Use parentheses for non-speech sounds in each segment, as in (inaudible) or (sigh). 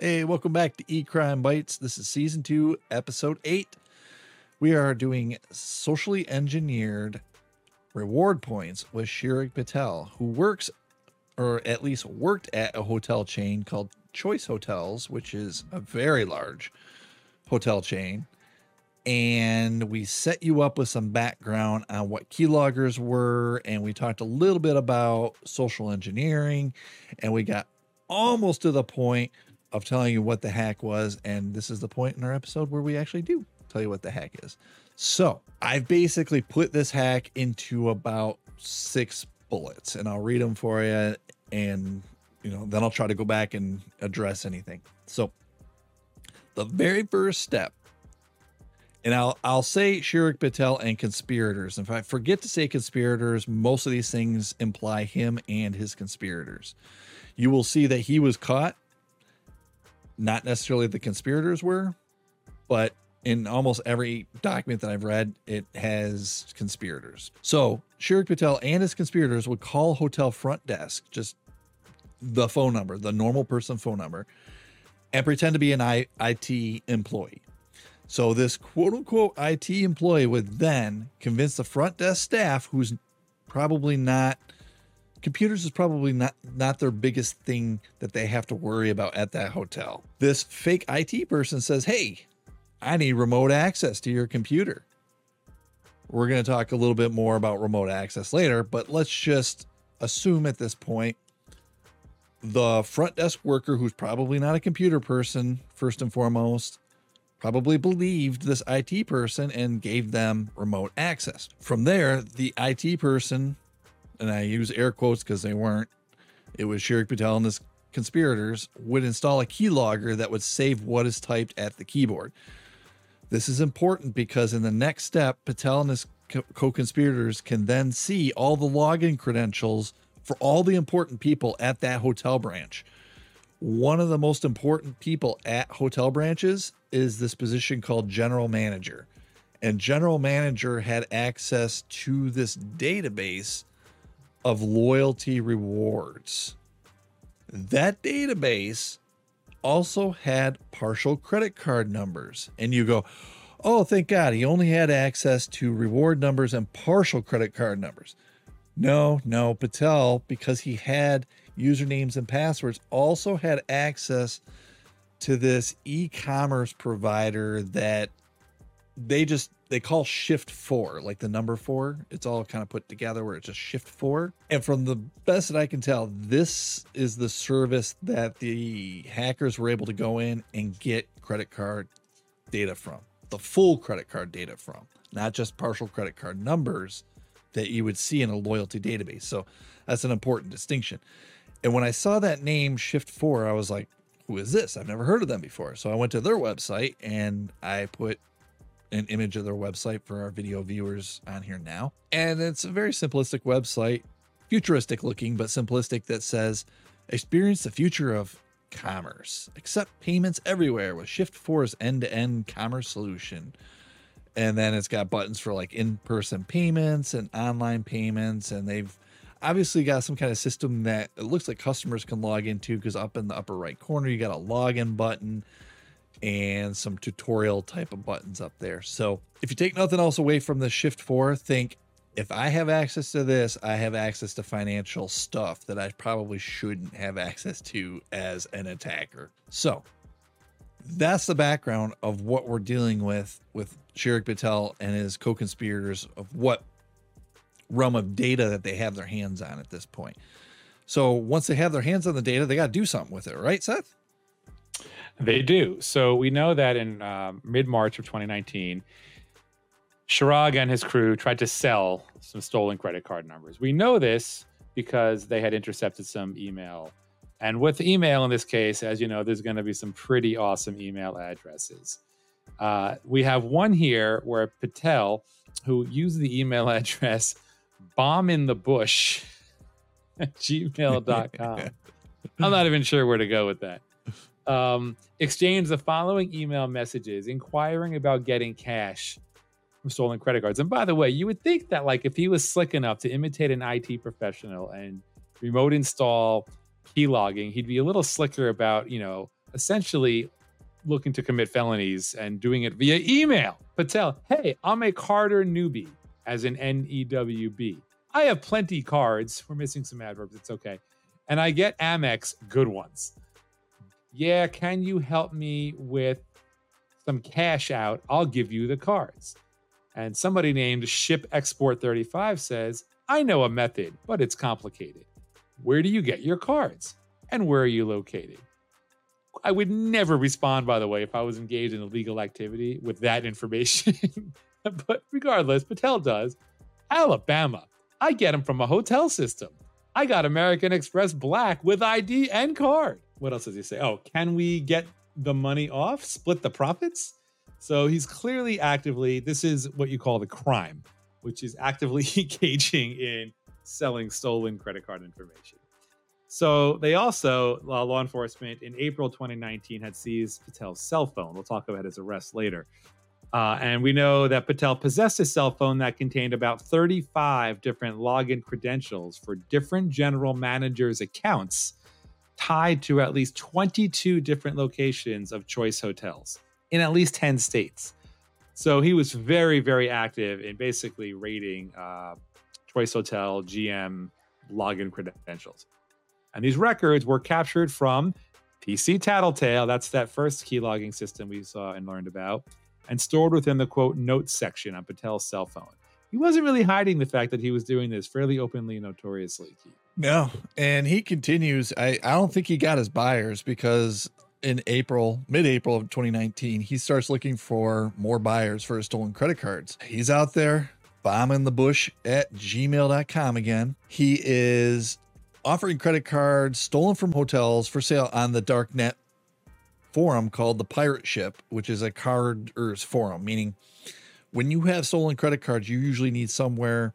Hey, welcome back to E Crime Bites. This is season two, episode eight. We are doing socially engineered reward points with Chirag Patel, who works, or at least worked at a hotel chain called Choice Hotels, which is a very large hotel chain. And we set you up with some background on what keyloggers were, and we talked a little bit about social engineering, and we got almost to the point of telling you what the hack was. And this is the point in our episode where we actually do tell you what the hack is. So I've basically put this hack into about six bullets, and I'll read them for you. And, you know, then I'll try to go back and address anything. So the very first step and I'll I'll say Chirag Patel and conspirators. If I forget to say conspirators, most of these things imply him and his conspirators. You will see that he was caught. Not necessarily the conspirators were, but in almost every document that I've read, it has conspirators. So Chirag Patel and his conspirators would call hotel front desk, just the phone number, the normal person phone number, and pretend to be an I- IT employee. So this quote unquote IT employee would then convince the front desk staff, who's probably not computers is probably not not their biggest thing that they have to worry about at that hotel. This fake IT person says, "Hey, I need remote access to your computer." We're going to talk a little bit more about remote access later, but let's just assume at this point the front desk worker who's probably not a computer person first and foremost probably believed this IT person and gave them remote access. From there, the IT person, and I use air quotes because they weren't, it was Chirag Patel and his conspirators, would install a keylogger that would save what is typed at the keyboard. This is important because in the next step, Patel and his co conspirators can then see all the login credentials for all the important people at that hotel branch. One of the most important people at hotel branches is this position called general manager. And general manager had access to this database of loyalty rewards. That database also had partial credit card numbers. And you go, oh, thank God, he only had access to reward numbers and partial credit card numbers. No, no, Patel, because he had usernames and passwords, also had access to this e-commerce provider that they just they call shift four like the number four it's all kind of put together where it's just shift four and from the best that i can tell this is the service that the hackers were able to go in and get credit card data from the full credit card data from not just partial credit card numbers that you would see in a loyalty database so that's an important distinction and when i saw that name shift four i was like who is this? I've never heard of them before. So I went to their website and I put an image of their website for our video viewers on here now. And it's a very simplistic website, futuristic looking, but simplistic that says, experience the future of commerce, accept payments everywhere with Shift4's end to end commerce solution. And then it's got buttons for like in person payments and online payments. And they've obviously got some kind of system that it looks like customers can log into because up in the upper right corner you got a login button and some tutorial type of buttons up there so if you take nothing else away from the shift 4 think if i have access to this i have access to financial stuff that i probably shouldn't have access to as an attacker so that's the background of what we're dealing with with Chirag Patel and his co-conspirators of what realm of data that they have their hands on at this point. So once they have their hands on the data, they got to do something with it, right, Seth? They do. So we know that in uh, mid March of 2019, Chirag and his crew tried to sell some stolen credit card numbers. We know this because they had intercepted some email. And with email in this case, as you know, there's going to be some pretty awesome email addresses. Uh, we have one here where Patel, who used the email (laughs) address bomb in the bush at gmail.com. (laughs) I'm not even sure where to go with that. Um, exchange the following email messages inquiring about getting cash from stolen credit cards. And by the way, you would think that like if he was slick enough to imitate an IT professional and remote install keylogging, he'd be a little slicker about, you know, essentially looking to commit felonies and doing it via email. Patel, hey, I'm a carder newbie, as in N E W B. I have plenty cards. We're missing some adverbs. It's okay. And I get Amex good ones. Yeah, can you help me with some cash out? I'll give you the cards. And somebody named Ship Export 35 says, I know a method, but it's complicated. Where do you get your cards? And where are you located? I would never respond, by the way, if I was engaged in illegal activity with that (laughs) information. but regardless, Patel does. Alabama. I get them from a hotel system. I got American Express Black with ID and card. What else does he say? Oh, can we get the money off? Split the profits? So he's clearly actively, this is what you call the crime, which is actively (laughs) engaging in selling stolen credit card information. So they also, uh, law enforcement in April 2019 had seized Patel's cell phone. We'll talk about his arrest later. Uh, and we know that Patel possessed a cell phone that contained about 35 different login credentials for different general managers' accounts tied to at least 22 different locations of choice hotels in at least 10 states. So he was very, very active in basically raiding uh, Choice Hotel GM login credentials. And these records were captured from PC Tattletale. That's that first key logging system we saw and learned about and stored within the quote notes section on Patel's cell phone. He wasn't really hiding the fact that he was doing this fairly openly and notoriously. No, and he continues. I, I don't think he got his buyers because in April, mid April of 2019, he starts looking for more buyers for his stolen credit cards. He's out there bombing the bush at gmail.com again. He is offering credit cards stolen from hotels for sale on the darknet forum called the Pirate Ship, which is a carders forum, meaning when you have stolen credit cards, you usually need somewhere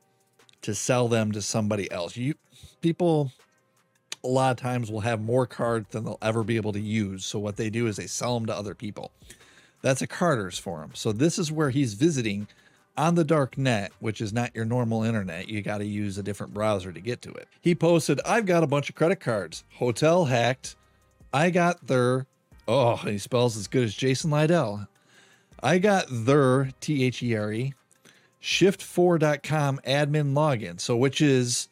to sell them to somebody else. You people a lot of times will have more cards than they'll ever be able to use. So what they do is they sell them to other people. That's a carder's forum. So this is where he's visiting on the dark net, which is not your normal internet. You got to use a different browser to get to it. He posted, I've got a bunch of credit cards. Hotel hacked. I got their Oh, he spells as good as Jason Liddell. I got their T H E R E shift4.com admin login. So, which is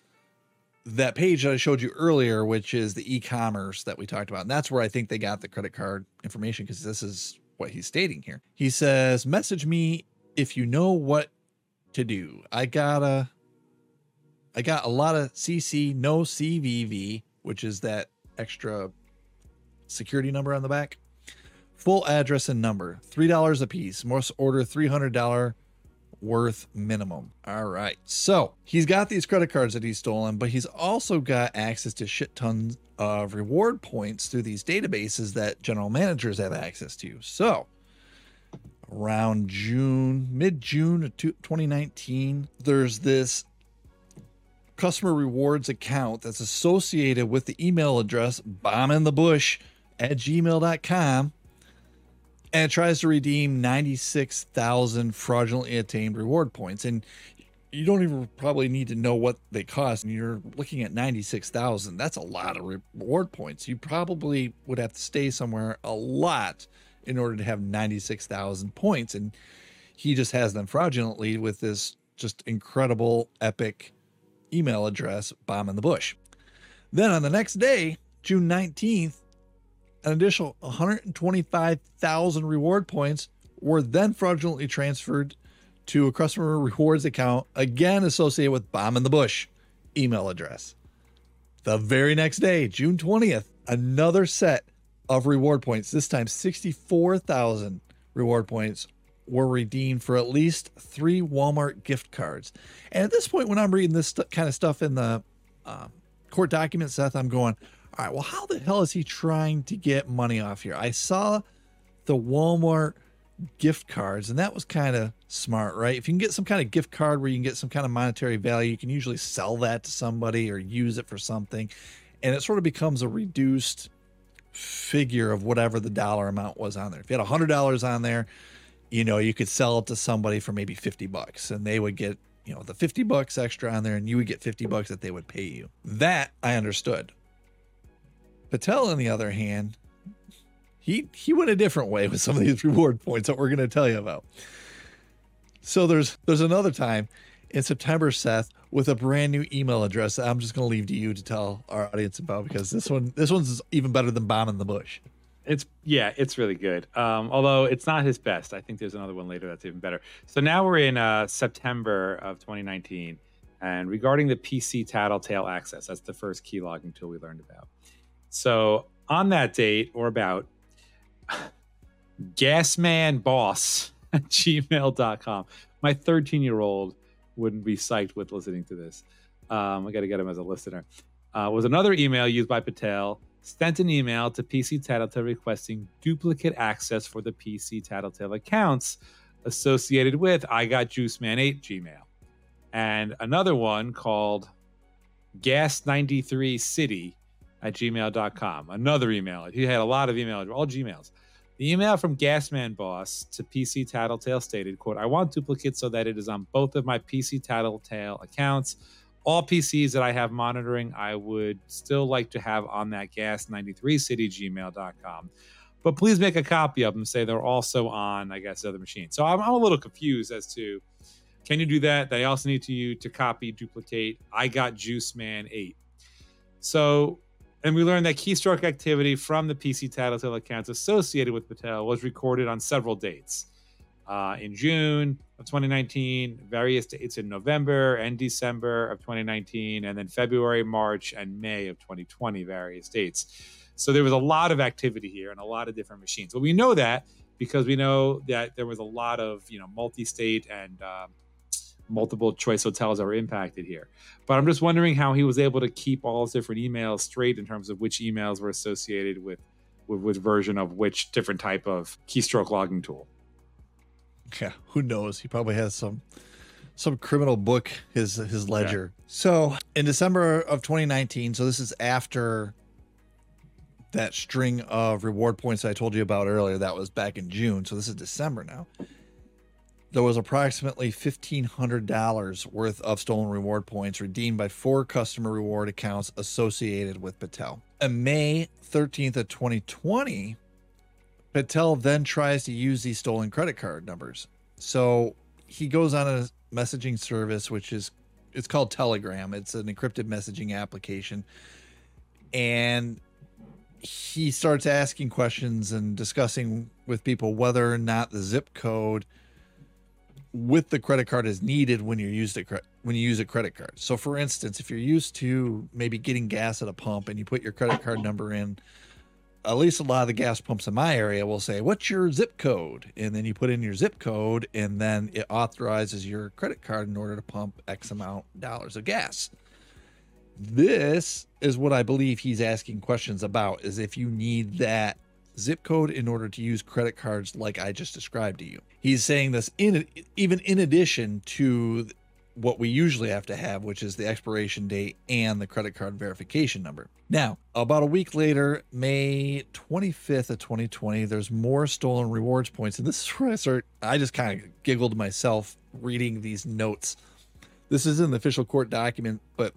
that page that I showed you earlier, which is the e commerce that we talked about. And that's where I think they got the credit card information because this is what he's stating here. He says, Message me if you know what to do. I got a. I got a lot of CC, no CVV, which is that extra security number on the back. Full address and number, $3 a piece. Must order $300 worth minimum. All right. So he's got these credit cards that he's stolen, but he's also got access to shit tons of reward points through these databases that general managers have access to. So around June, mid June of 2019, there's this customer rewards account that's associated with the email address bomb in the bush at gmail.com and it tries to redeem 96,000 fraudulently attained reward points. And you don't even probably need to know what they cost. And you're looking at 96,000. That's a lot of reward points. You probably would have to stay somewhere a lot in order to have 96,000 points. And he just has them fraudulently with this just incredible, epic email address, bomb in the bush. Then on the next day, June 19th, an additional 125,000 reward points were then fraudulently transferred to a customer rewards account, again associated with Bomb in the Bush email address. The very next day, June 20th, another set of reward points, this time 64,000 reward points, were redeemed for at least three Walmart gift cards. And at this point, when I'm reading this st- kind of stuff in the um, court document, Seth, I'm going, all right, well, how the hell is he trying to get money off here? I saw the Walmart gift cards, and that was kind of smart, right? If you can get some kind of gift card where you can get some kind of monetary value, you can usually sell that to somebody or use it for something. And it sort of becomes a reduced figure of whatever the dollar amount was on there. If you had a hundred dollars on there, you know, you could sell it to somebody for maybe 50 bucks and they would get, you know, the 50 bucks extra on there and you would get 50 bucks that they would pay you. That I understood. Patel, on the other hand, he he went a different way with some of these (laughs) reward points that we're going to tell you about. So there's there's another time in September, Seth, with a brand new email address that I'm just going to leave to you to tell our audience about because this one this one's even better than Bomb in the Bush. It's yeah, it's really good. Um, although it's not his best. I think there's another one later that's even better. So now we're in uh, September of 2019, and regarding the PC Tattletale access, that's the first key logging tool we learned about. So on that date or about, gasmanboss (laughs) at gmail.com. My 13 year old wouldn't be psyched with listening to this. Um, I got to get him as a listener. Uh, was another email used by Patel. Sent an email to PC Tattletale requesting duplicate access for the PC Tattletale accounts associated with I got Juiceman 8 Gmail. And another one called gas93city at gmail.com. Another email. He had a lot of emails, all Gmails. The email from Gasman Boss to PC Tattletale stated, quote, I want duplicates so that it is on both of my PC Tattletale accounts. All PCs that I have monitoring, I would still like to have on that gas93city gmail.com. But please make a copy of them. Say they're also on, I guess, other machines. So I'm, I'm a little confused as to can you do that? They also need to you to copy, duplicate. I got Juice Man 8. So and we learned that keystroke activity from the PC Tattletale accounts associated with Patel was recorded on several dates. Uh, in June of 2019, various dates in November and December of 2019, and then February, March, and May of 2020, various dates. So there was a lot of activity here and a lot of different machines. Well, we know that because we know that there was a lot of you know multi-state and um, multiple choice hotels that were impacted here. But I'm just wondering how he was able to keep all his different emails straight in terms of which emails were associated with with which version of which different type of keystroke logging tool. Yeah, who knows? He probably has some some criminal book his his ledger. Yeah. So in December of 2019, so this is after that string of reward points I told you about earlier. That was back in June. So this is December now there was approximately $1,500 worth of stolen reward points redeemed by four customer reward accounts associated with Patel. On May 13th of 2020, Patel then tries to use these stolen credit card numbers. So he goes on a messaging service, which is it's called Telegram. It's an encrypted messaging application. And he starts asking questions and discussing with people whether or not the zip code – with the credit card is needed when you use the when you use a credit card. So for instance, if you're used to maybe getting gas at a pump and you put your credit card number in, at least a lot of the gas pumps in my area will say, "What's your zip code?" and then you put in your zip code and then it authorizes your credit card in order to pump X amount dollars of gas. This is what I believe he's asking questions about is if you need that zip code in order to use credit cards like I just described to you. He's saying this in even in addition to what we usually have to have, which is the expiration date and the credit card verification number. Now, about a week later, May 25th of 2020, there's more stolen rewards points. And this is where I start, I just kind of giggled myself reading these notes. This is in the official court document, but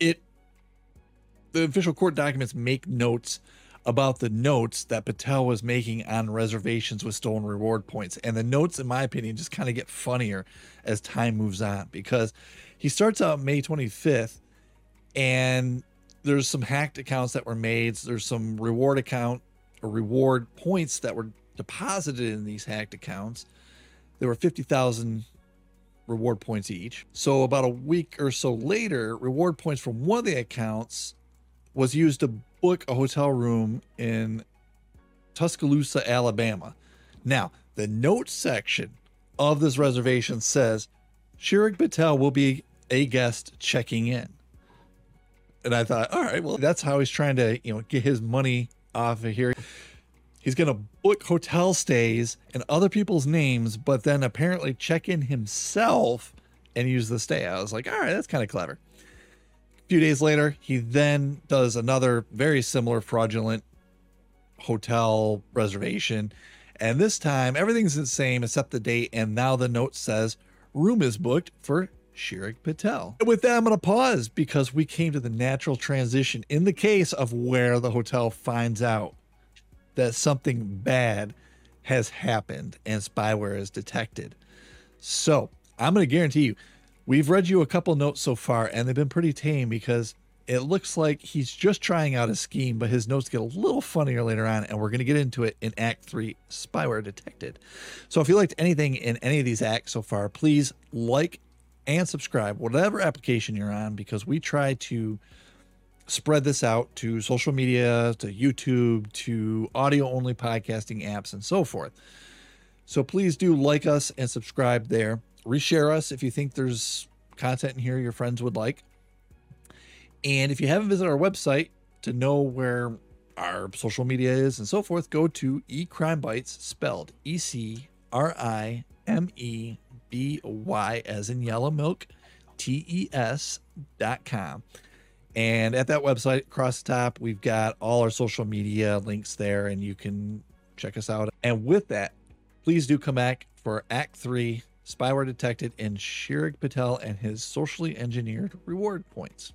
it, the official court documents make notes about the notes that Patel was making on reservations with stolen reward points. And the notes, in my opinion, just kind of get funnier as time moves on because he starts out May 25th and there's some hacked accounts that were made. There's some reward account or reward points that were deposited in these hacked accounts. There were 50,000 reward points each. So about a week or so later, reward points from one of the accounts was used to book a hotel room in Tuscaloosa, Alabama. Now, the notes section of this reservation says Chirag Patel will be a guest checking in. And I thought, all right, well, that's how he's trying to, you know, get his money off of here. He's going to book hotel stays in other people's names, but then apparently check in himself and use the stay. I was like, all right, that's kind of clever few days later, he then does another very similar fraudulent hotel reservation. And this time, everything's the same except the date. And now the note says room is booked for Chirag Patel. With that, I'm going to pause because we came to the natural transition in the case of where the hotel finds out that something bad has happened and spyware is detected. So I'm going to guarantee you, we've read you a couple notes so far, and they've been pretty tame because it looks like he's just trying out a scheme, but his notes get a little funnier later on, and we're going to get into it in Act 3 Spyware Detected. So if you liked anything in any of these acts so far, please like and subscribe, whatever application you're on, because we try to spread this out to social media, to YouTube, to audio only podcasting apps, and so forth. So please do like us and subscribe there. Reshare us if you think there's content in here your friends would like. And if you haven't visited our website to know where our social media is and so forth, go to eCrimeBytes, spelled E C R I M E B Y as in yellow milk, T E S dot com. And at that website, across the top, we've got all our social media links there, and you can check us out. And with that, please do come back for Act Three Spyware detected in Chirag Patel and his socially engineered reward points.